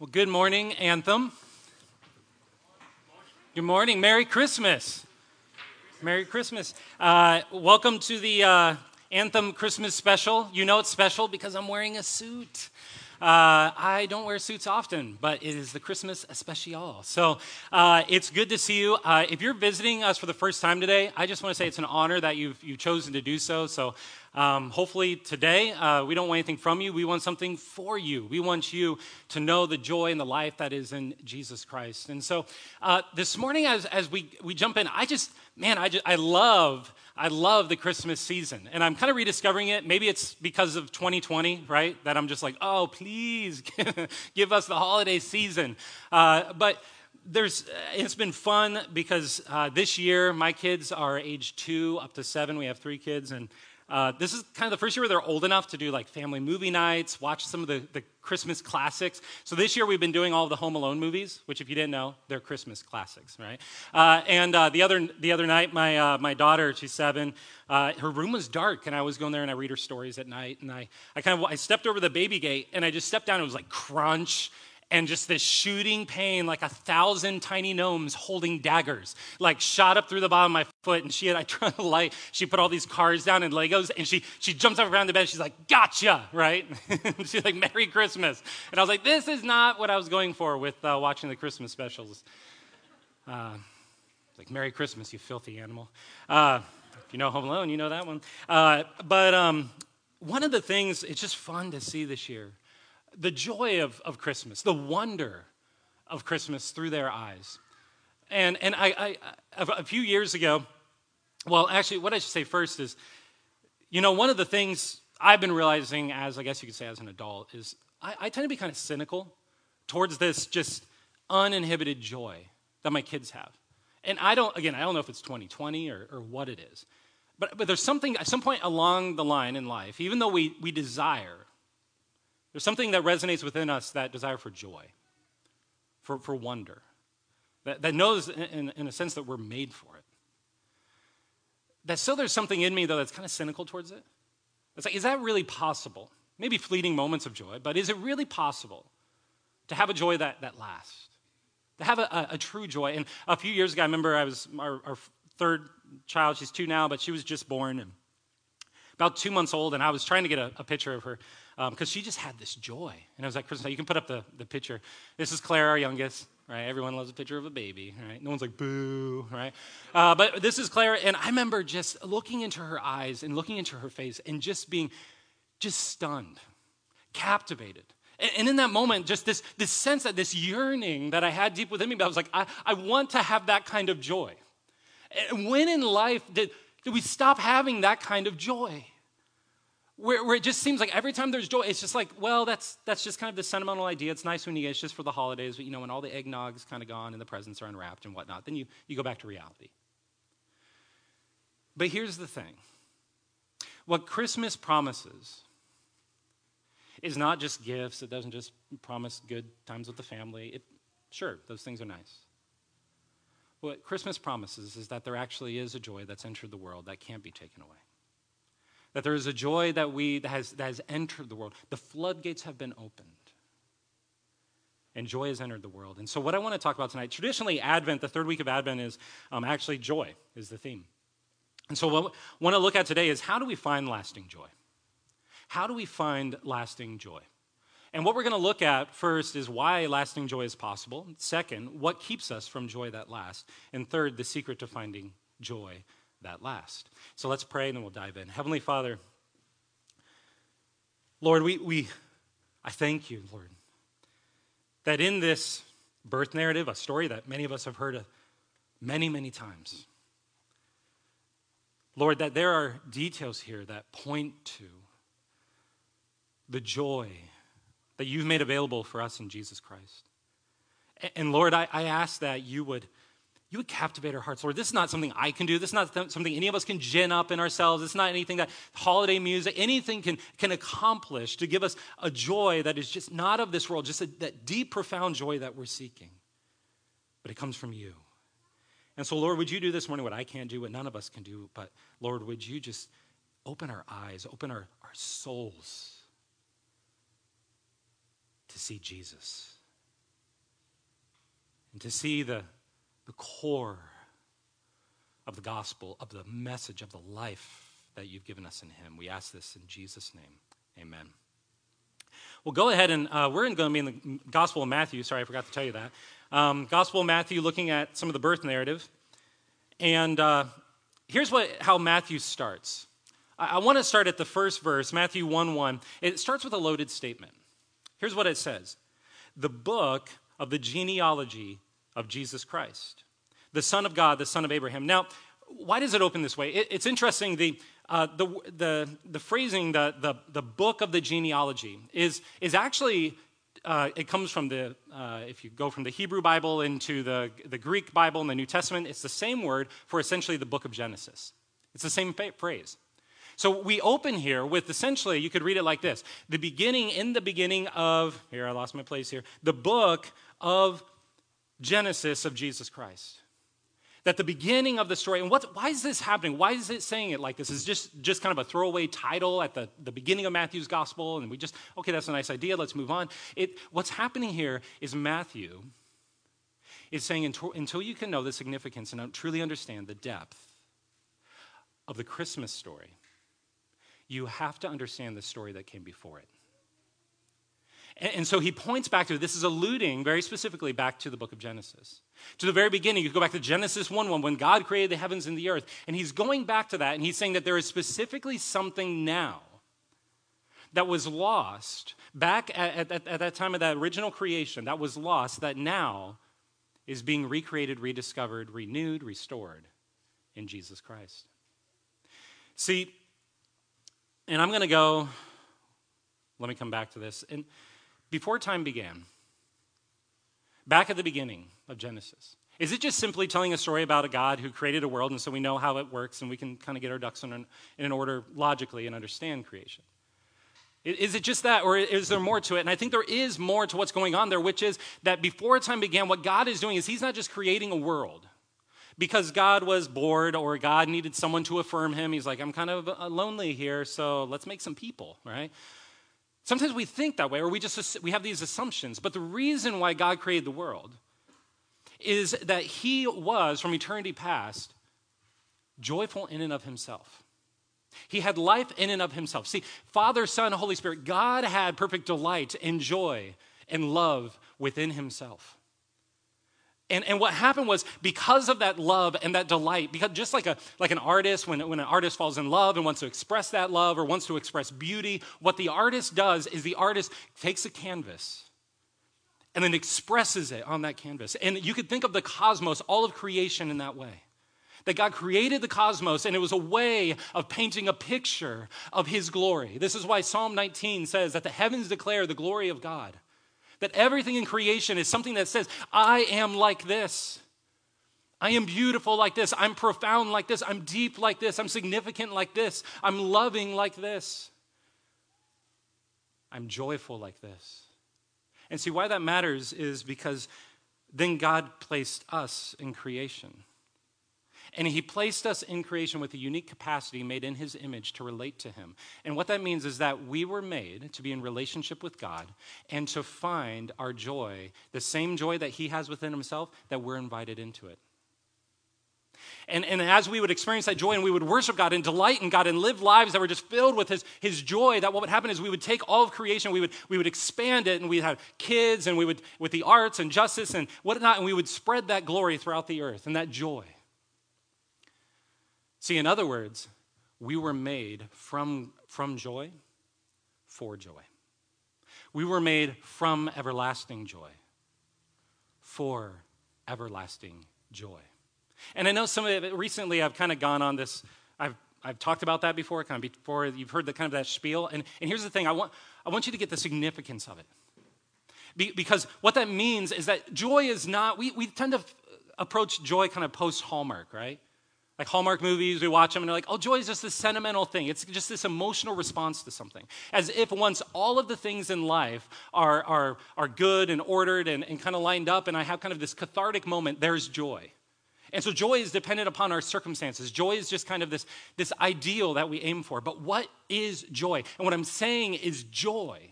Well, good morning, Anthem. Good morning. Merry Christmas. Merry Christmas. Uh, welcome to the uh, Anthem Christmas special. You know it's special because I'm wearing a suit. Uh, I don't wear suits often, but it is the Christmas especial. So uh, it's good to see you. Uh, if you're visiting us for the first time today, I just want to say it's an honor that you've, you've chosen to do so. So um, hopefully today, uh, we don't want anything from you. We want something for you. We want you to know the joy and the life that is in Jesus Christ. And so uh, this morning, as, as we, we jump in, I just, man, I, just, I love I love the Christmas season, and I'm kind of rediscovering it. Maybe it's because of 2020, right? That I'm just like, oh, please give us the holiday season. Uh, but there's, it's been fun because uh, this year my kids are age two up to seven. We have three kids, and uh, this is kind of the first year where they're old enough to do like family movie nights, watch some of the, the Christmas classics. So this year we've been doing all the Home Alone movies, which if you didn't know, they're Christmas classics, right? Uh, and uh, the other the other night, my uh, my daughter, she's seven, uh, her room was dark, and I was going there and I read her stories at night, and I I kind of I stepped over the baby gate and I just stepped down. It was like crunch and just this shooting pain, like a thousand tiny gnomes holding daggers, like shot up through the bottom of my foot. And she had, I turned the light, she put all these cars down and Legos, and she, she jumps up around the bed. She's like, gotcha, right? she's like, Merry Christmas. And I was like, this is not what I was going for with uh, watching the Christmas specials. Uh, like, Merry Christmas, you filthy animal. Uh, if you know Home Alone, you know that one. Uh, but um, one of the things, it's just fun to see this year the joy of, of Christmas, the wonder of Christmas through their eyes. And, and I, I, a few years ago, well, actually, what I should say first is, you know, one of the things I've been realizing as, I guess you could say, as an adult, is I, I tend to be kind of cynical towards this just uninhibited joy that my kids have. And I don't, again, I don't know if it's 2020 or, or what it is, but, but there's something, at some point along the line in life, even though we, we desire there's something that resonates within us that desire for joy, for, for wonder, that, that knows, in, in a sense, that we're made for it. That still there's something in me, though, that's kind of cynical towards it. It's like, is that really possible? Maybe fleeting moments of joy, but is it really possible to have a joy that, that lasts? To have a, a, a true joy. And a few years ago, I remember I was our, our third child, she's two now, but she was just born and about two months old, and I was trying to get a, a picture of her because um, she just had this joy. And I was like, Kristen, you can put up the, the picture. This is Claire, our youngest, right? Everyone loves a picture of a baby, right? No one's like, boo, right? Uh, but this is Claire, and I remember just looking into her eyes and looking into her face and just being just stunned, captivated. And, and in that moment, just this, this sense that this yearning that I had deep within me, I was like, I, I want to have that kind of joy. And when in life did, did we stop having that kind of joy? Where, where, it just seems like every time there's joy, it's just like, well, that's, that's just kind of the sentimental idea. It's nice when you get, it's just for the holidays, but you know, when all the eggnog's kind of gone and the presents are unwrapped and whatnot, then you, you go back to reality. But here's the thing what Christmas promises is not just gifts, it doesn't just promise good times with the family. It, sure, those things are nice. What Christmas promises is that there actually is a joy that's entered the world that can't be taken away that there is a joy that, we, that, has, that has entered the world. The floodgates have been opened. And joy has entered the world. And so, what I want to talk about tonight, traditionally, Advent, the third week of Advent, is um, actually joy, is the theme. And so, what I want to look at today is how do we find lasting joy? How do we find lasting joy? And what we're going to look at first is why lasting joy is possible. Second, what keeps us from joy that lasts. And third, the secret to finding joy that last. So let's pray and then we'll dive in. Heavenly Father, Lord, we, we I thank you, Lord, that in this birth narrative, a story that many of us have heard many, many times, Lord, that there are details here that point to the joy that you've made available for us in Jesus Christ. And Lord, I, I ask that you would you would captivate our hearts, Lord. This is not something I can do. This is not something any of us can gin up in ourselves. It's not anything that holiday music, anything can, can accomplish to give us a joy that is just not of this world, just a, that deep, profound joy that we're seeking. But it comes from you. And so, Lord, would you do this morning what I can't do, what none of us can do? But, Lord, would you just open our eyes, open our, our souls to see Jesus? and to see the, the core of the gospel, of the message, of the life that you've given us in Him. We ask this in Jesus' name. Amen. Well, go ahead and uh, we're going to be in the Gospel of Matthew. Sorry, I forgot to tell you that. Um, Gospel of Matthew, looking at some of the birth narrative. And uh, here's what, how Matthew starts. I, I want to start at the first verse, Matthew 1 1. It starts with a loaded statement. Here's what it says The book of the genealogy of Jesus Christ, the Son of God, the Son of Abraham. Now, why does it open this way? It, it's interesting. The, uh, the, the, the phrasing, the, the, the book of the genealogy, is, is actually, uh, it comes from the, uh, if you go from the Hebrew Bible into the, the Greek Bible in the New Testament, it's the same word for essentially the book of Genesis. It's the same phrase. So we open here with essentially, you could read it like this the beginning, in the beginning of, here, I lost my place here, the book of Genesis of Jesus Christ. That the beginning of the story, and what, why is this happening? Why is it saying it like this? Is just, just kind of a throwaway title at the, the beginning of Matthew's gospel, and we just, okay, that's a nice idea, let's move on. It, what's happening here is Matthew is saying until, until you can know the significance and truly understand the depth of the Christmas story, you have to understand the story that came before it. And, and so he points back to this is alluding very specifically back to the book of Genesis. To the very beginning, you go back to Genesis 1 1, when God created the heavens and the earth. And he's going back to that, and he's saying that there is specifically something now that was lost back at, at, at, that time of that original creation, that was lost, that now is being recreated, rediscovered, renewed, restored in Jesus Christ. See, and I'm going to go, let me come back to this. And before time began, back at the beginning of Genesis, is it just simply telling a story about a God who created a world and so we know how it works and we can kind of get our ducks in an, in an order logically and understand creation? Is it just that, or is there more to it? And I think there is more to what's going on there, which is that before time began, what God is doing is He's not just creating a world because God was bored or God needed someone to affirm Him. He's like, I'm kind of uh, lonely here, so let's make some people, right? Sometimes we think that way, or we just we have these assumptions. But the reason why God created the world is that He was, from eternity past, joyful in and of Himself. He had life in and of Himself. See, Father, Son, Holy Spirit, God had perfect delight and joy and love within Himself. And, and what happened was because of that love and that delight, because just like, a, like an artist, when, when an artist falls in love and wants to express that love or wants to express beauty, what the artist does is the artist takes a canvas and then expresses it on that canvas. And you could think of the cosmos, all of creation in that way. That God created the cosmos and it was a way of painting a picture of His glory. This is why Psalm 19 says that the heavens declare the glory of God. That everything in creation is something that says, I am like this. I am beautiful like this. I'm profound like this. I'm deep like this. I'm significant like this. I'm loving like this. I'm joyful like this. And see, why that matters is because then God placed us in creation. And he placed us in creation with a unique capacity made in his image to relate to him. And what that means is that we were made to be in relationship with God and to find our joy, the same joy that he has within himself, that we're invited into it. And, and as we would experience that joy and we would worship God and delight in God and live lives that were just filled with his, his joy, that what would happen is we would take all of creation, we would, we would expand it, and we'd have kids and we would, with the arts and justice and whatnot, and we would spread that glory throughout the earth and that joy. See, in other words, we were made from, from joy for joy. We were made from everlasting joy for everlasting joy. And I know some of it recently I've kind of gone on this, I've, I've talked about that before, kind of before you've heard the kind of that spiel. And, and here's the thing I want, I want you to get the significance of it. Be, because what that means is that joy is not, we, we tend to approach joy kind of post Hallmark, right? Like Hallmark movies, we watch them and they're like, oh, joy is just this sentimental thing. It's just this emotional response to something. As if once all of the things in life are, are, are good and ordered and, and kind of lined up, and I have kind of this cathartic moment, there's joy. And so joy is dependent upon our circumstances. Joy is just kind of this, this ideal that we aim for. But what is joy? And what I'm saying is joy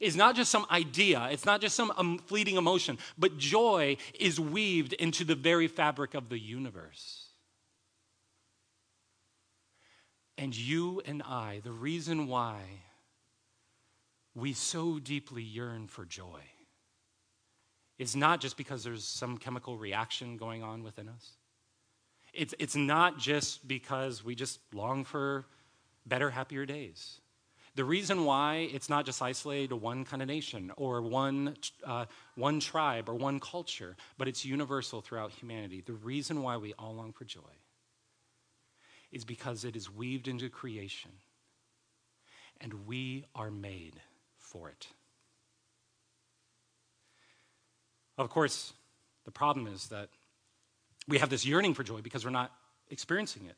is not just some idea, it's not just some um, fleeting emotion, but joy is weaved into the very fabric of the universe. And you and I, the reason why we so deeply yearn for joy is not just because there's some chemical reaction going on within us. It's, it's not just because we just long for better, happier days. The reason why it's not just isolated to one kind of nation or one, uh, one tribe or one culture, but it's universal throughout humanity. The reason why we all long for joy is because it is weaved into creation and we are made for it. Of course, the problem is that we have this yearning for joy because we're not experiencing it.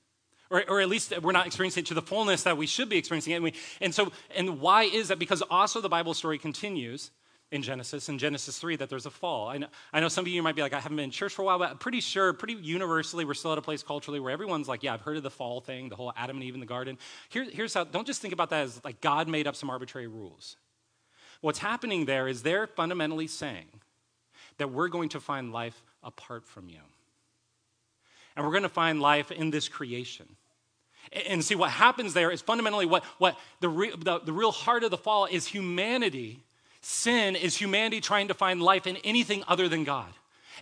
Or, or at least we're not experiencing it to the fullness that we should be experiencing it. And, we, and so, and why is that? Because also the Bible story continues in Genesis, in Genesis 3, that there's a fall. I know, I know some of you might be like, I haven't been in church for a while, but I'm pretty sure, pretty universally, we're still at a place culturally where everyone's like, yeah, I've heard of the fall thing, the whole Adam and Eve in the garden. Here, here's how, don't just think about that as like God made up some arbitrary rules. What's happening there is they're fundamentally saying that we're going to find life apart from you. And we're going to find life in this creation. And see, what happens there is fundamentally what, what the, re, the, the real heart of the fall is humanity. Sin is humanity trying to find life in anything other than God.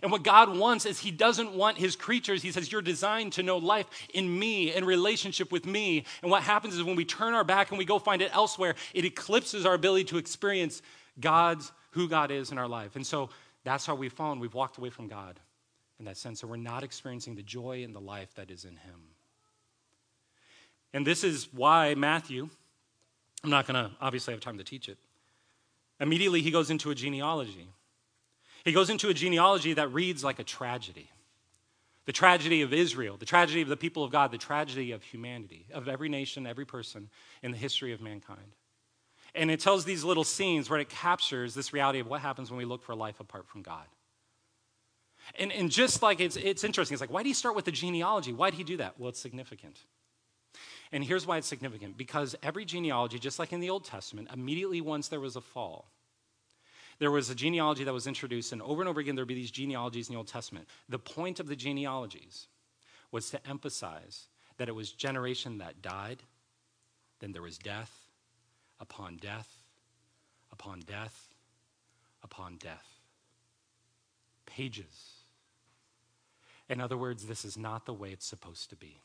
And what God wants is He doesn't want His creatures. He says, You're designed to know life in me, in relationship with me. And what happens is when we turn our back and we go find it elsewhere, it eclipses our ability to experience God's, who God is in our life. And so that's how we've fallen. We've walked away from God in that sense. So we're not experiencing the joy and the life that is in Him. And this is why Matthew, I'm not going to obviously have time to teach it, immediately he goes into a genealogy. He goes into a genealogy that reads like a tragedy the tragedy of Israel, the tragedy of the people of God, the tragedy of humanity, of every nation, every person in the history of mankind. And it tells these little scenes where it captures this reality of what happens when we look for life apart from God. And, and just like it's, it's interesting, it's like, why do you start with the genealogy? Why did he do that? Well, it's significant. And here's why it's significant because every genealogy, just like in the Old Testament, immediately once there was a fall, there was a genealogy that was introduced, and over and over again, there'd be these genealogies in the Old Testament. The point of the genealogies was to emphasize that it was generation that died, then there was death upon death upon death upon death. Pages. In other words, this is not the way it's supposed to be.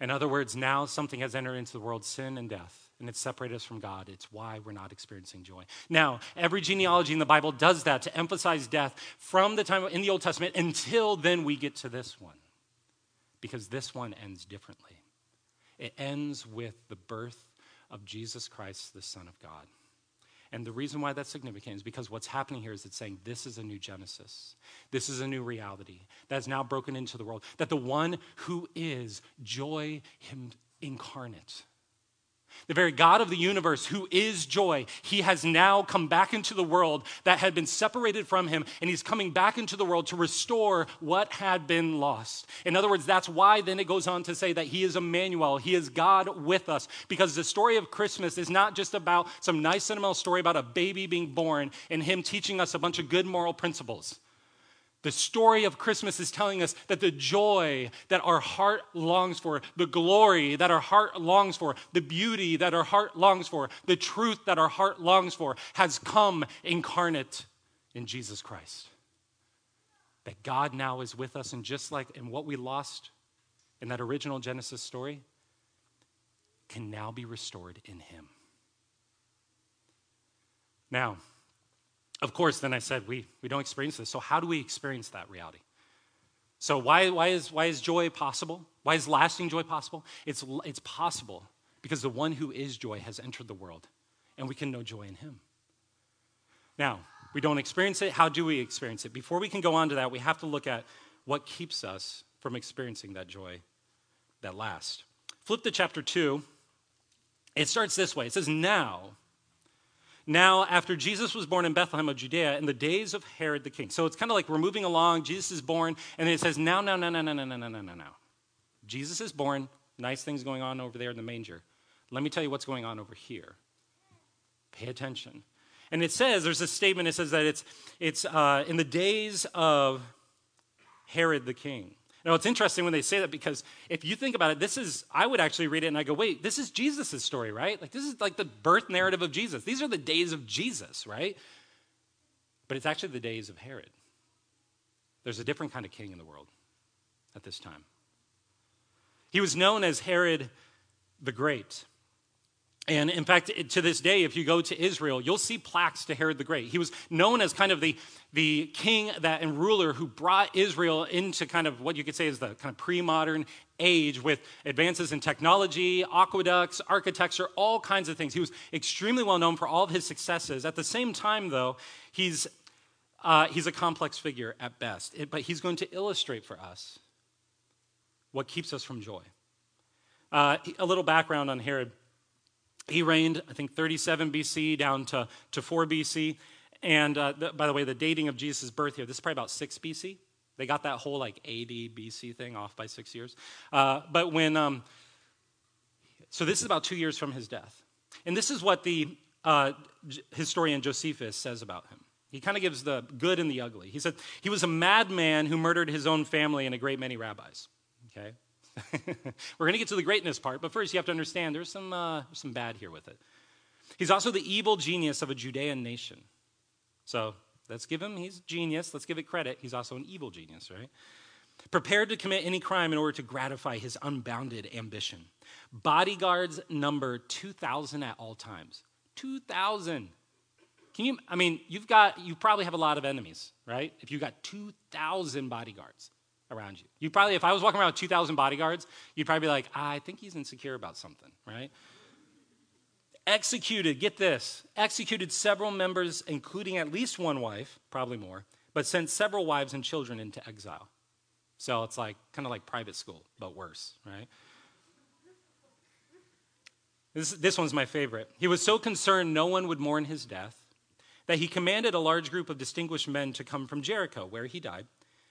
In other words, now something has entered into the world sin and death, and it's separated us from God. It's why we're not experiencing joy. Now, every genealogy in the Bible does that to emphasize death from the time in the Old Testament until then we get to this one, because this one ends differently. It ends with the birth of Jesus Christ, the Son of God. And the reason why that's significant is because what's happening here is it's saying this is a new Genesis. This is a new reality that is now broken into the world. That the one who is joy him incarnate the very God of the universe, who is joy, he has now come back into the world that had been separated from him, and he's coming back into the world to restore what had been lost. In other words, that's why then it goes on to say that he is Emmanuel, he is God with us, because the story of Christmas is not just about some nice sentimental story about a baby being born and him teaching us a bunch of good moral principles. The story of Christmas is telling us that the joy that our heart longs for, the glory that our heart longs for, the beauty that our heart longs for, the truth that our heart longs for has come incarnate in Jesus Christ. That God now is with us, and just like in what we lost in that original Genesis story, can now be restored in Him. Now, of course, then I said, we, we don't experience this. So, how do we experience that reality? So, why, why, is, why is joy possible? Why is lasting joy possible? It's, it's possible because the one who is joy has entered the world, and we can know joy in him. Now, we don't experience it. How do we experience it? Before we can go on to that, we have to look at what keeps us from experiencing that joy that lasts. Flip to chapter 2. It starts this way it says, Now, now, after Jesus was born in Bethlehem of Judea in the days of Herod the king. So it's kind of like we're moving along, Jesus is born, and then it says, now, now, now, now, now, now, now, now, now, now. Jesus is born, nice things going on over there in the manger. Let me tell you what's going on over here. Pay attention. And it says, there's a statement, it says that it's, it's uh, in the days of Herod the king. Now, it's interesting when they say that because if you think about it, this is, I would actually read it and I go, wait, this is Jesus' story, right? Like, this is like the birth narrative of Jesus. These are the days of Jesus, right? But it's actually the days of Herod. There's a different kind of king in the world at this time. He was known as Herod the Great. And in fact, to this day, if you go to Israel, you'll see plaques to Herod the Great. He was known as kind of the, the king that and ruler who brought Israel into kind of what you could say is the kind of pre modern age with advances in technology, aqueducts, architecture, all kinds of things. He was extremely well known for all of his successes. At the same time, though, he's, uh, he's a complex figure at best, it, but he's going to illustrate for us what keeps us from joy. Uh, a little background on Herod. He reigned, I think, 37 BC down to, to 4 BC. And uh, by the way, the dating of Jesus' birth here, this is probably about 6 BC. They got that whole like AD BC thing off by six years. Uh, but when, um, so this is about two years from his death. And this is what the uh, historian Josephus says about him. He kind of gives the good and the ugly. He said, he was a madman who murdered his own family and a great many rabbis. Okay? We're going to get to the greatness part, but first you have to understand there's some, uh, some bad here with it. He's also the evil genius of a Judean nation. So let's give him, he's genius. Let's give it credit. He's also an evil genius, right? Prepared to commit any crime in order to gratify his unbounded ambition. Bodyguards number 2,000 at all times. 2,000. Can you, I mean, you've got, you probably have a lot of enemies, right? If you've got 2,000 bodyguards around you. You probably, if I was walking around with 2,000 bodyguards, you'd probably be like, I think he's insecure about something, right? Executed, get this, executed several members, including at least one wife, probably more, but sent several wives and children into exile. So it's like kind of like private school, but worse, right? This, this one's my favorite. He was so concerned no one would mourn his death that he commanded a large group of distinguished men to come from Jericho, where he died,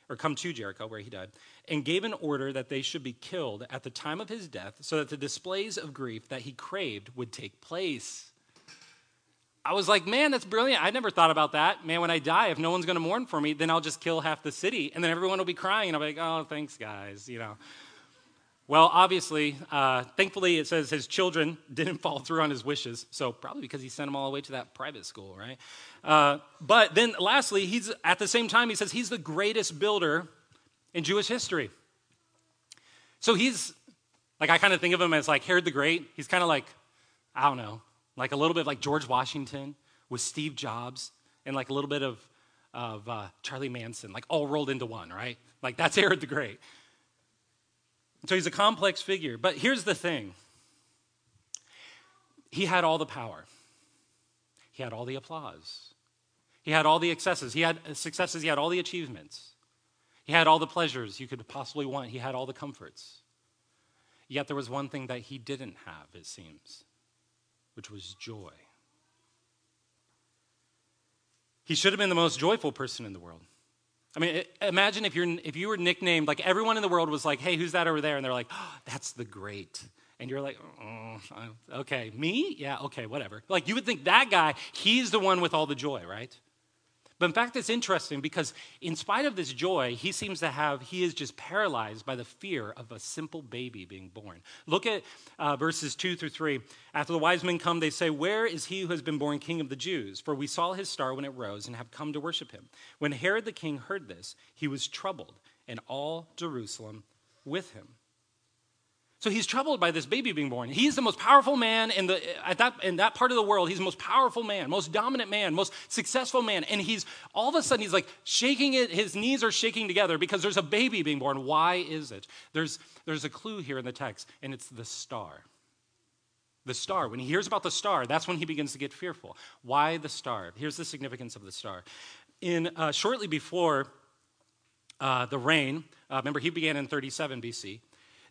or come to Jericho, where he died, and gave an order that they should be killed at the time of his death, so that the displays of grief that he craved would take place. I was like, man, that's brilliant. I never thought about that. Man, when I die, if no one's going to mourn for me, then I'll just kill half the city, and then everyone will be crying, and I'll be like, oh, thanks, guys, you know. Well, obviously, uh, thankfully, it says his children didn't fall through on his wishes. So, probably because he sent them all the way to that private school, right? Uh, but then, lastly, he's at the same time, he says he's the greatest builder in Jewish history. So, he's like, I kind of think of him as like Herod the Great. He's kind of like, I don't know, like a little bit like George Washington with Steve Jobs and like a little bit of, of uh, Charlie Manson, like all rolled into one, right? Like, that's Herod the Great. So he's a complex figure. But here's the thing he had all the power, he had all the applause, he had all the excesses, he had successes, he had all the achievements, he had all the pleasures you could possibly want, he had all the comforts. Yet there was one thing that he didn't have, it seems, which was joy. He should have been the most joyful person in the world. I mean, imagine if, you're, if you were nicknamed, like everyone in the world was like, hey, who's that over there? And they're like, oh, that's the great. And you're like, oh, okay, me? Yeah, okay, whatever. Like you would think that guy, he's the one with all the joy, right? But in fact, it's interesting because in spite of this joy, he seems to have, he is just paralyzed by the fear of a simple baby being born. Look at uh, verses 2 through 3. After the wise men come, they say, Where is he who has been born king of the Jews? For we saw his star when it rose and have come to worship him. When Herod the king heard this, he was troubled, and all Jerusalem with him. So he's troubled by this baby being born. He's the most powerful man in, the, at that, in that part of the world. He's the most powerful man, most dominant man, most successful man. And he's all of a sudden, he's like shaking it. His knees are shaking together because there's a baby being born. Why is it? There's, there's a clue here in the text, and it's the star. The star. When he hears about the star, that's when he begins to get fearful. Why the star? Here's the significance of the star. In uh, shortly before uh, the reign, uh, remember he began in 37 BC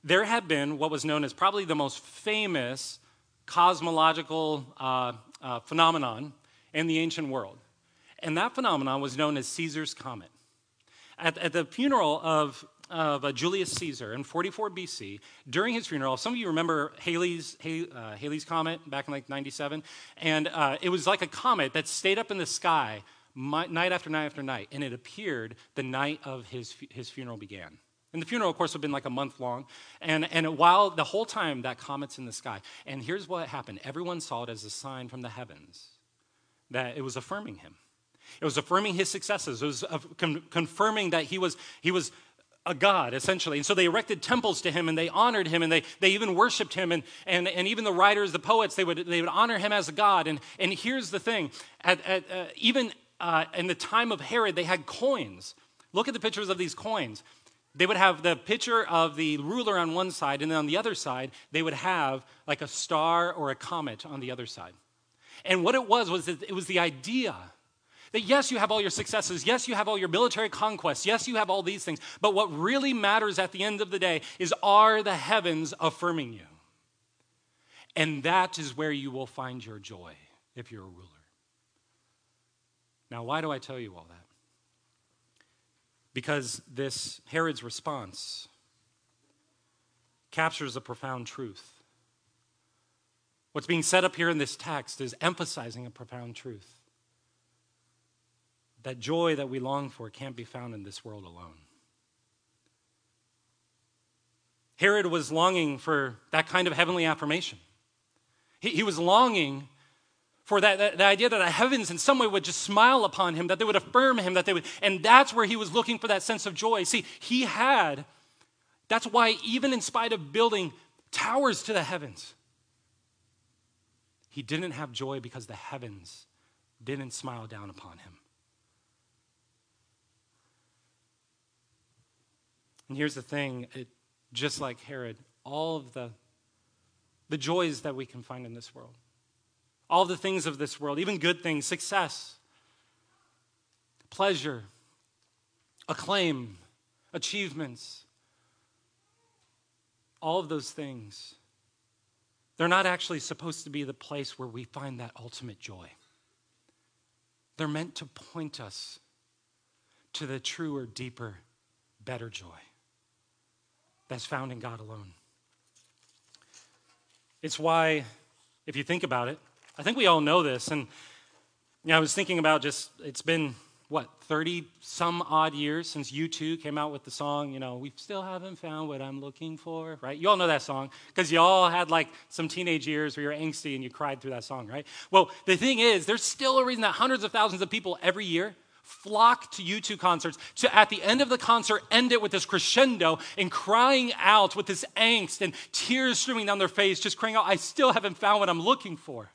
there had been what was known as probably the most famous cosmological uh, uh, phenomenon in the ancient world. And that phenomenon was known as Caesar's Comet. At, at the funeral of of uh, Julius Caesar in 44 BC during his funeral. Some of you remember Halley's, uh, Halley's Comet back in like 97. And uh, it was like a comet that stayed up in the sky night after night after night. And it appeared the night of his, his funeral began. And the funeral, of course, would have been like a month long. And, and while the whole time that comet's in the sky. And here's what happened everyone saw it as a sign from the heavens that it was affirming him. It was affirming his successes. It was confirming that he was, he was a god, essentially. And so they erected temples to him and they honored him and they, they even worshiped him. And, and, and even the writers, the poets, they would, they would honor him as a god. And, and here's the thing at, at, uh, even uh, in the time of Herod, they had coins. Look at the pictures of these coins. They would have the picture of the ruler on one side, and then on the other side, they would have like a star or a comet on the other side. And what it was was that it was the idea that yes, you have all your successes, yes, you have all your military conquests, yes, you have all these things, but what really matters at the end of the day is are the heavens affirming you? And that is where you will find your joy if you're a ruler. Now, why do I tell you all that? Because this Herod's response captures a profound truth. What's being said up here in this text is emphasizing a profound truth. That joy that we long for can't be found in this world alone. Herod was longing for that kind of heavenly affirmation. He, he was longing for that, that, the idea that the heavens in some way would just smile upon him, that they would affirm him, that they would, and that's where he was looking for that sense of joy. See, he had, that's why even in spite of building towers to the heavens, he didn't have joy because the heavens didn't smile down upon him. And here's the thing it, just like Herod, all of the, the joys that we can find in this world, all the things of this world, even good things, success, pleasure, acclaim, achievements, all of those things, they're not actually supposed to be the place where we find that ultimate joy. They're meant to point us to the truer, deeper, better joy that's found in God alone. It's why, if you think about it, I think we all know this. And you know, I was thinking about just, it's been, what, 30 some odd years since U2 came out with the song, you know, we still haven't found what I'm looking for, right? You all know that song because you all had like some teenage years where you're angsty and you cried through that song, right? Well, the thing is, there's still a reason that hundreds of thousands of people every year flock to U2 concerts to at the end of the concert end it with this crescendo and crying out with this angst and tears streaming down their face, just crying out, I still haven't found what I'm looking for.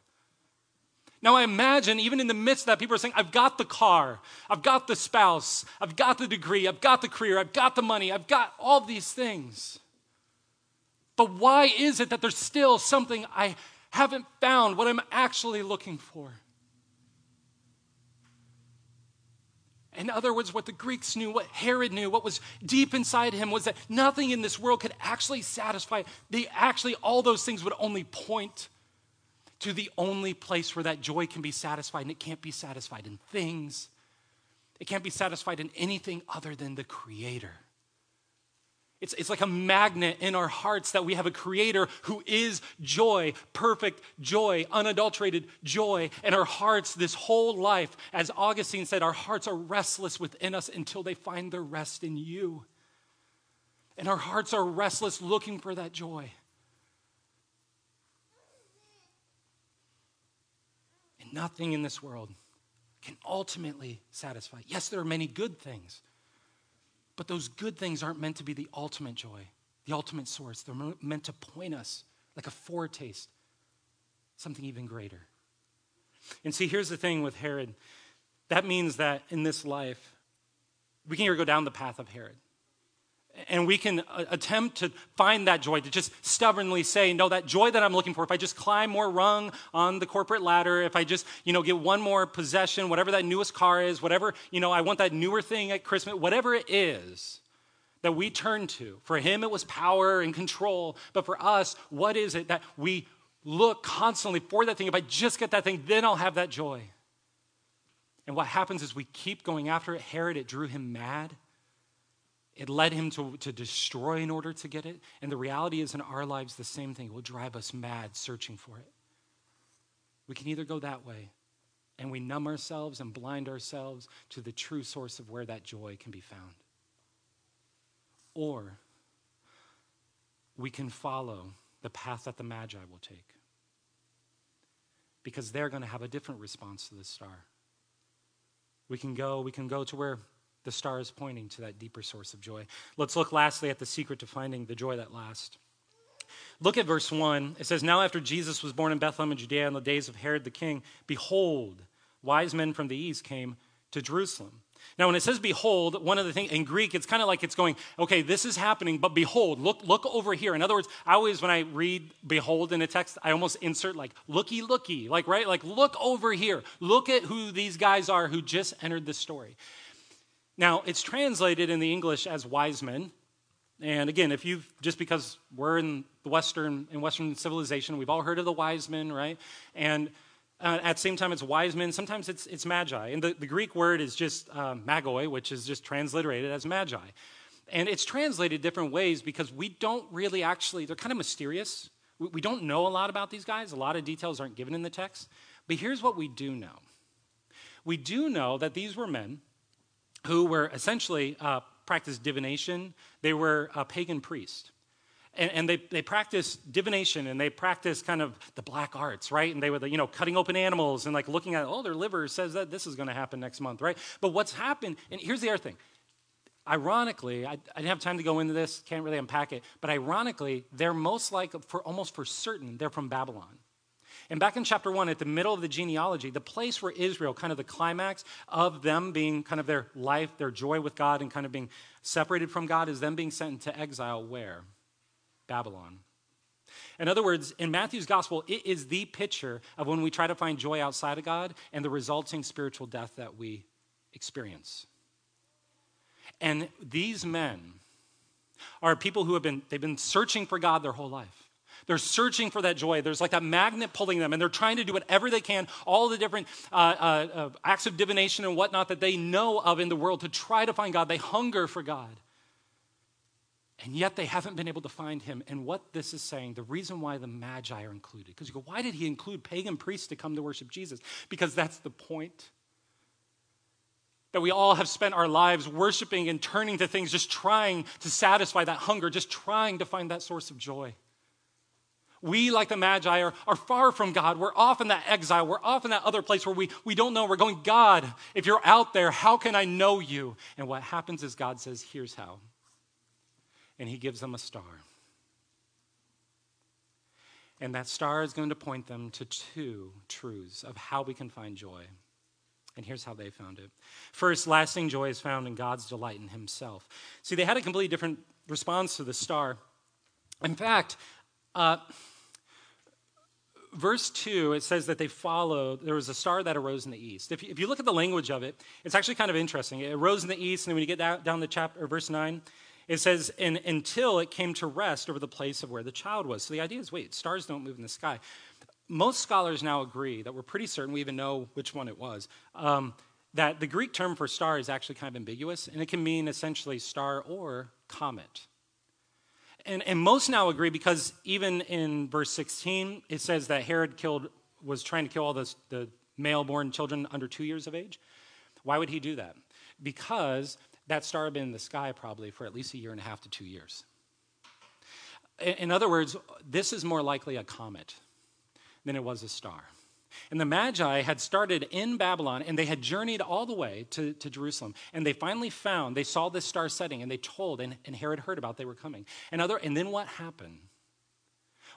Now, I imagine even in the midst of that, people are saying, I've got the car, I've got the spouse, I've got the degree, I've got the career, I've got the money, I've got all these things. But why is it that there's still something I haven't found, what I'm actually looking for? In other words, what the Greeks knew, what Herod knew, what was deep inside him was that nothing in this world could actually satisfy. They actually, all those things would only point to the only place where that joy can be satisfied, and it can't be satisfied in things. It can't be satisfied in anything other than the Creator. It's, it's like a magnet in our hearts that we have a creator who is joy, perfect joy, unadulterated joy. And our hearts, this whole life, as Augustine said, our hearts are restless within us until they find their rest in you. And our hearts are restless looking for that joy. And nothing in this world can ultimately satisfy. Yes, there are many good things. But those good things aren't meant to be the ultimate joy, the ultimate source. They're meant to point us like a foretaste, something even greater. And see, here's the thing with Herod that means that in this life, we can either go down the path of Herod and we can uh, attempt to find that joy, to just stubbornly say, no, that joy that I'm looking for, if I just climb more rung on the corporate ladder, if I just, you know, get one more possession, whatever that newest car is, whatever, you know, I want that newer thing at Christmas, whatever it is that we turn to. For him, it was power and control. But for us, what is it that we look constantly for that thing? If I just get that thing, then I'll have that joy. And what happens is we keep going after it. Herod, it drew him mad It led him to, to destroy in order to get it. And the reality is, in our lives, the same thing will drive us mad searching for it. We can either go that way and we numb ourselves and blind ourselves to the true source of where that joy can be found. Or we can follow the path that the Magi will take because they're going to have a different response to the star. We can go, we can go to where the star is pointing to that deeper source of joy. Let's look lastly at the secret to finding the joy that lasts. Look at verse 1. It says, Now after Jesus was born in Bethlehem in Judea in the days of Herod the king, behold, wise men from the east came to Jerusalem. Now, when it says behold, one of the things in Greek, it's kind of like it's going, okay, this is happening, but behold, look, look over here. In other words, I always, when I read behold in a text, I almost insert like looky, looky, like, right? Like, look over here. Look at who these guys are who just entered the story. Now, it's translated in the English as wise men. And again, if you've just because we're in the Western in Western civilization, we've all heard of the wise men, right? And uh, at the same time, it's wise men. Sometimes it's, it's magi. And the, the Greek word is just uh, magoi, which is just transliterated as magi. And it's translated different ways because we don't really actually, they're kind of mysterious. We, we don't know a lot about these guys. A lot of details aren't given in the text. But here's what we do know we do know that these were men who were essentially uh, practiced divination, they were pagan priest and, and, they, they practice divination and they practiced kind of the black arts, right? And they were, you know, cutting open animals and like looking at, oh, their liver says that this is going to happen next month, right? But what's happened, and here's the other thing. Ironically, I, I didn't have time to go into this, can't really unpack it, but ironically, they're most like, for almost for certain, they're from Babylon. And back in chapter one, at the middle of the genealogy, the place where Israel, kind of the climax of them being kind of their life, their joy with God, and kind of being separated from God, is them being sent into exile where? Babylon. In other words, in Matthew's gospel, it is the picture of when we try to find joy outside of God and the resulting spiritual death that we experience. And these men are people who have been they've been searching for God their whole life. They're searching for that joy. There's like that magnet pulling them, and they're trying to do whatever they can, all the different uh, uh, uh, acts of divination and whatnot that they know of in the world to try to find God. They hunger for God. And yet they haven't been able to find him. And what this is saying, the reason why the Magi are included, because you go, why did he include pagan priests to come to worship Jesus? Because that's the point. That we all have spent our lives worshiping and turning to things, just trying to satisfy that hunger, just trying to find that source of joy. We, like the Magi, are, are far from God. We're off in that exile. We're off in that other place where we, we don't know. We're going, God, if you're out there, how can I know you? And what happens is God says, here's how and he gives them a star. And that star is going to point them to two truths of how we can find joy. And here's how they found it. First, lasting joy is found in God's delight in Himself. See, they had a completely different response to the star. In fact, uh, verse 2, it says that they followed, there was a star that arose in the east. If you, if you look at the language of it, it's actually kind of interesting. It arose in the east, and when you get down, down the chapter, verse 9, it says, and, until it came to rest over the place of where the child was. So the idea is wait, stars don't move in the sky. Most scholars now agree that we're pretty certain we even know which one it was. Um, that the Greek term for star is actually kind of ambiguous, and it can mean essentially star or comet. And, and most now agree because even in verse 16, it says that Herod killed, was trying to kill all the, the male born children under two years of age. Why would he do that? Because that star had been in the sky probably for at least a year and a half to two years. In other words, this is more likely a comet than it was a star. And the Magi had started in Babylon and they had journeyed all the way to, to Jerusalem. And they finally found, they saw this star setting and they told, and, and Herod heard about they were coming. And, other, and then what happened?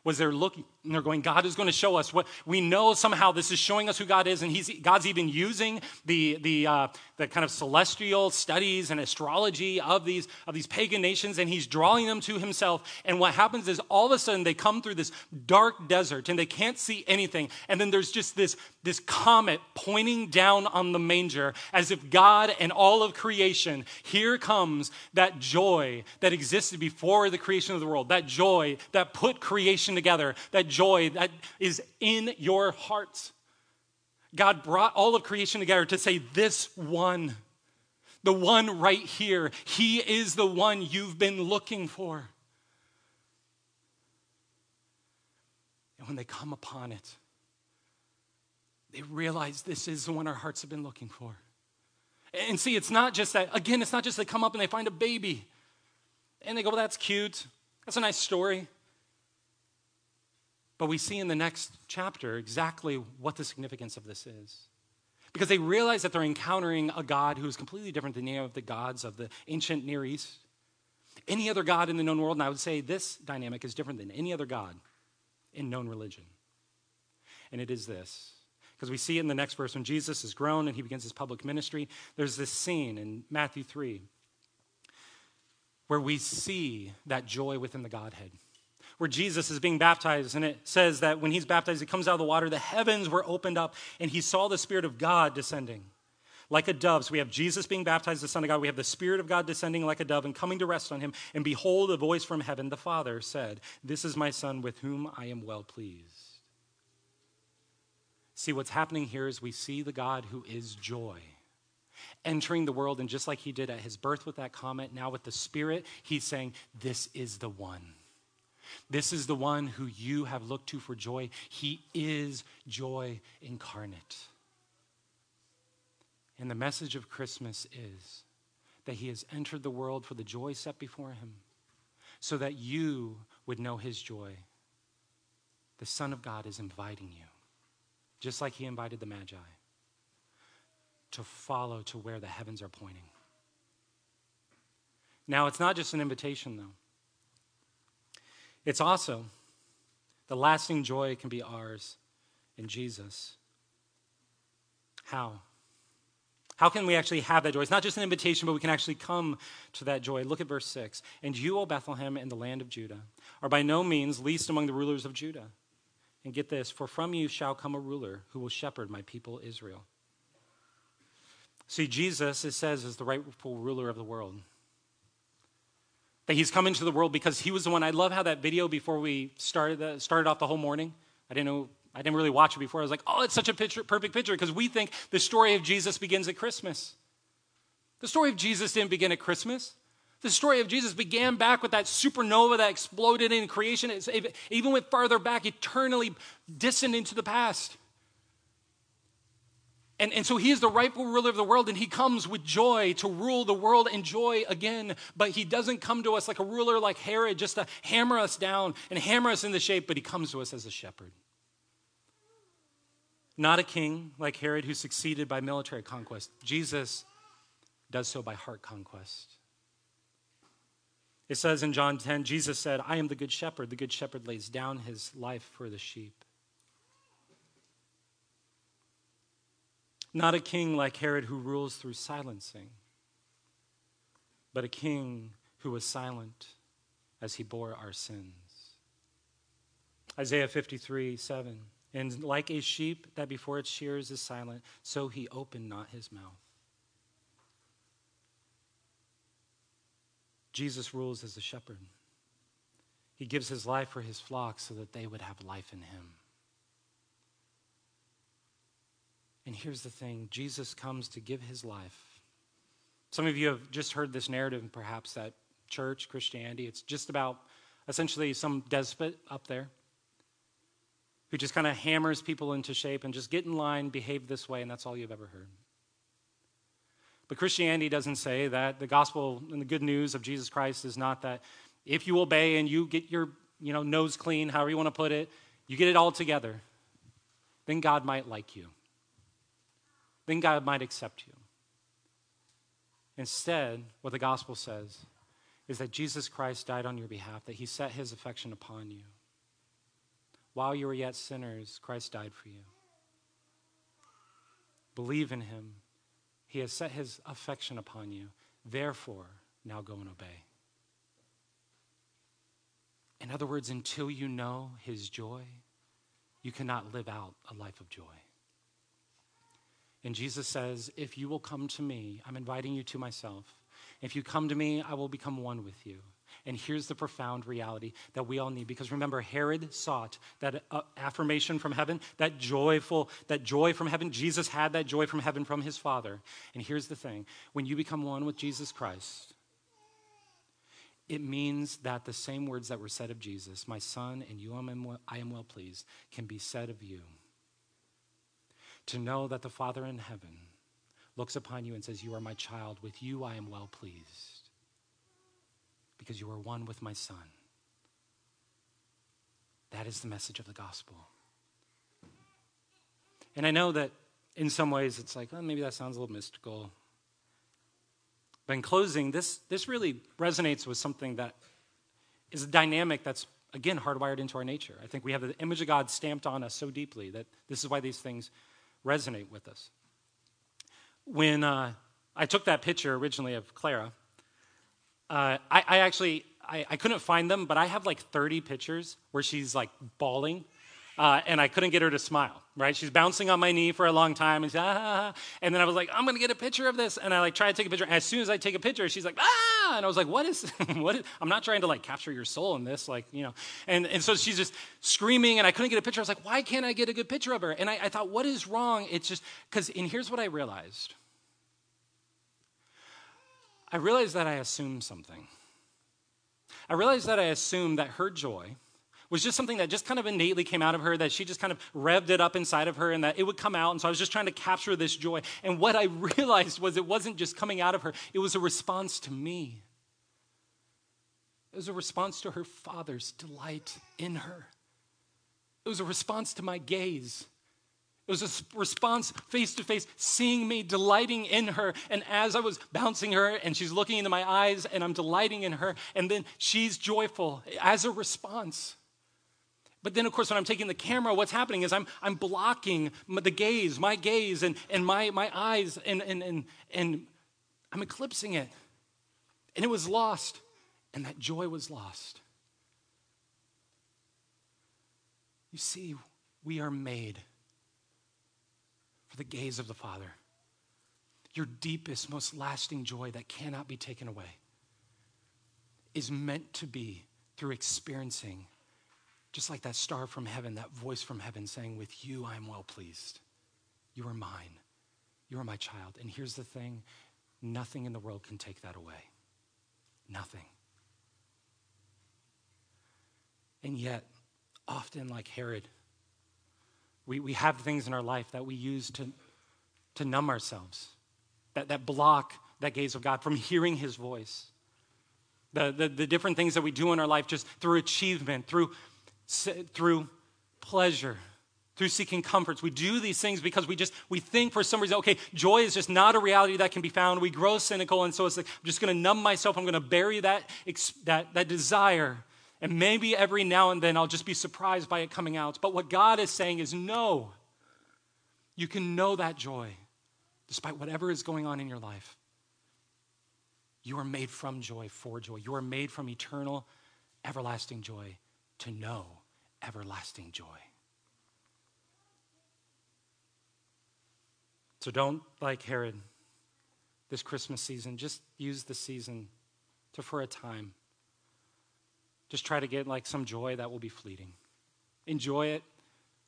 was they're looking and they're going god is going to show us what we know somehow this is showing us who god is and he's god's even using the the uh, the kind of celestial studies and astrology of these of these pagan nations and he's drawing them to himself and what happens is all of a sudden they come through this dark desert and they can't see anything and then there's just this this comet pointing down on the manger as if god and all of creation here comes that joy that existed before the creation of the world that joy that put creation together, that joy that is in your hearts. God brought all of creation together to say, This one, The one right here. He is the one you've been looking for. And when they come upon it, they realize this is the one our hearts have been looking for. And see, it's not just that, again, it's not just they come up and they find a baby and they go, well, that's cute. That's a nice story. But we see in the next chapter exactly what the significance of this is. Because they realize that they're encountering a God who is completely different than any of the gods of the ancient Near East. Any other God in the known world, and I would say this dynamic is different than any other God in known religion. And it is this because we see in the next verse when Jesus is grown and he begins his public ministry. There's this scene in Matthew 3 where we see that joy within the Godhead. Where Jesus is being baptized, and it says that when he's baptized, he comes out of the water, the heavens were opened up, and he saw the Spirit of God descending like a dove. So we have Jesus being baptized, the Son of God. We have the Spirit of God descending like a dove and coming to rest on him. And behold, a voice from heaven, the Father said, This is my Son with whom I am well pleased. See, what's happening here is we see the God who is joy entering the world, and just like he did at his birth with that comet, now with the Spirit, he's saying, This is the one. This is the one who you have looked to for joy. He is joy incarnate. And the message of Christmas is that he has entered the world for the joy set before him, so that you would know his joy. The Son of God is inviting you just like he invited the Magi, to follow to where the heavens are pointing. Now, it's not just an invitation, though. It's also the lasting joy can be ours in Jesus. How? How can we actually have that joy? It's not just an invitation, but we can actually come to that joy. Look at verse 6. And you, O Bethlehem, in the land of Judah, are by no means least among the rulers of Judah. And get this for from you shall come a ruler who will shepherd my people Israel. See, Jesus, it says, is the rightful ruler of the world. That he's come into the world because he was the one. I love how that video before we started, uh, started off the whole morning. I didn't know, I didn't really watch it before. I was like, oh, it's such a picture, perfect picture because we think the story of Jesus begins at Christmas. The story of Jesus didn't begin at Christmas. The story of Jesus began back with that supernova that exploded in creation. It even went farther back, eternally distant into the past. And, and so he is the rightful ruler of the world, and he comes with joy to rule the world and joy again. But he doesn't come to us like a ruler like Herod, just to hammer us down and hammer us into shape, but he comes to us as a shepherd. Not a king like Herod who succeeded by military conquest. Jesus does so by heart conquest. It says in John 10, Jesus said, I am the good shepherd. The good shepherd lays down his life for the sheep. Not a king like Herod who rules through silencing, but a king who was silent as he bore our sins. Isaiah 53 7. And like a sheep that before its shears is silent, so he opened not his mouth. Jesus rules as a shepherd. He gives his life for his flock so that they would have life in him. And here's the thing Jesus comes to give his life. Some of you have just heard this narrative, perhaps, that church, Christianity, it's just about essentially some despot up there who just kind of hammers people into shape and just get in line, behave this way, and that's all you've ever heard. But Christianity doesn't say that. The gospel and the good news of Jesus Christ is not that if you obey and you get your you know, nose clean, however you want to put it, you get it all together, then God might like you. Then God might accept you. Instead, what the gospel says is that Jesus Christ died on your behalf, that he set his affection upon you. While you were yet sinners, Christ died for you. Believe in him he has set his affection upon you. Therefore, now go and obey. In other words, until you know his joy, you cannot live out a life of joy. And Jesus says, If you will come to me, I'm inviting you to myself. If you come to me, I will become one with you. And here's the profound reality that we all need because remember Herod sought that uh, affirmation from heaven, that joyful that joy from heaven. Jesus had that joy from heaven from his Father. And here's the thing, when you become one with Jesus Christ, it means that the same words that were said of Jesus, my son and you I am well pleased, can be said of you. To know that the Father in heaven looks upon you and says, You are my child. With you I am well pleased because you are one with my Son. That is the message of the gospel. And I know that in some ways it's like, well, maybe that sounds a little mystical. But in closing, this, this really resonates with something that is a dynamic that's, again, hardwired into our nature. I think we have the image of God stamped on us so deeply that this is why these things resonate with us when uh, I took that picture originally of Clara, uh, I, I, actually I, I, couldn't find them, but I have like 30 pictures where she's like bawling, uh, and I couldn't get her to smile. Right? She's bouncing on my knee for a long time, and, ah, and then I was like, I'm gonna get a picture of this, and I like try to take a picture. And as soon as I take a picture, she's like, ah, and I was like, what is what? Is, I'm not trying to like capture your soul in this, like you know. And and so she's just screaming, and I couldn't get a picture. I was like, why can't I get a good picture of her? And I, I thought, what is wrong? It's just because. And here's what I realized I realized that I assumed something. I realized that I assumed that her joy was just something that just kind of innately came out of her, that she just kind of revved it up inside of her and that it would come out. And so I was just trying to capture this joy. And what I realized was it wasn't just coming out of her, it was a response to me. It was a response to her father's delight in her. It was a response to my gaze. It was a response face to face, seeing me, delighting in her. And as I was bouncing her and she's looking into my eyes and I'm delighting in her, and then she's joyful as a response. But then, of course, when I'm taking the camera, what's happening is I'm, I'm blocking the gaze, my gaze, and, and my, my eyes, and, and, and, and I'm eclipsing it. And it was lost, and that joy was lost. You see, we are made for the gaze of the Father. Your deepest, most lasting joy that cannot be taken away is meant to be through experiencing, just like that star from heaven, that voice from heaven saying, With you I am well pleased. You are mine. You are my child. And here's the thing nothing in the world can take that away. Nothing. And yet, often like Herod, we, we have things in our life that we use to, to numb ourselves, that, that block that gaze of God from hearing his voice. The, the, the different things that we do in our life just through achievement, through, through pleasure, through seeking comforts. We do these things because we just, we think for some reason, okay, joy is just not a reality that can be found. We grow cynical, and so it's like, I'm just going to numb myself. I'm going to bury that, that, that desire and maybe every now and then I'll just be surprised by it coming out. But what God is saying is no. You can know that joy despite whatever is going on in your life. You are made from joy for joy. You are made from eternal, everlasting joy to know everlasting joy. So don't, like Herod, this Christmas season, just use the season to, for a time, just try to get like some joy that will be fleeting. Enjoy it,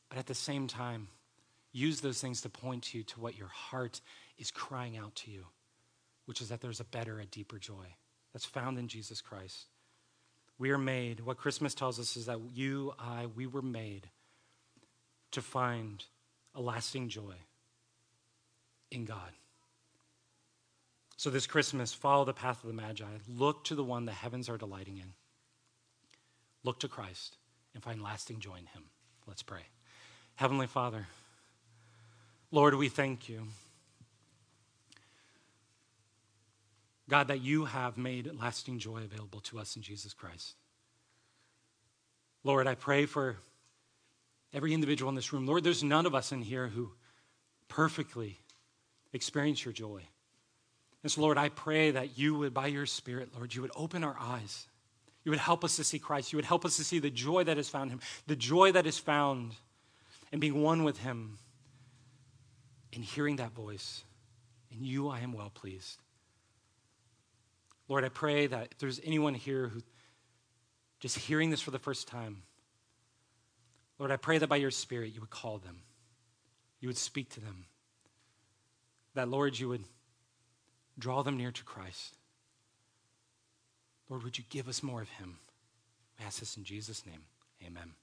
but at the same time, use those things to point you to what your heart is crying out to you, which is that there's a better, a deeper joy that's found in Jesus Christ. We are made, what Christmas tells us is that you, I, we were made to find a lasting joy in God. So this Christmas, follow the path of the Magi. Look to the one the heavens are delighting in. Look to Christ and find lasting joy in Him. Let's pray. Heavenly Father, Lord, we thank you. God, that you have made lasting joy available to us in Jesus Christ. Lord, I pray for every individual in this room. Lord, there's none of us in here who perfectly experience your joy. And so, Lord, I pray that you would, by your Spirit, Lord, you would open our eyes you would help us to see Christ. You would help us to see the joy that is found in Him, the joy that is found in being one with Him, in hearing that voice. In you, I am well pleased. Lord, I pray that if there's anyone here who just hearing this for the first time. Lord, I pray that by your Spirit you would call them, you would speak to them, that, Lord, you would draw them near to Christ. Lord, would you give us more of him? We ask this in Jesus' name. Amen.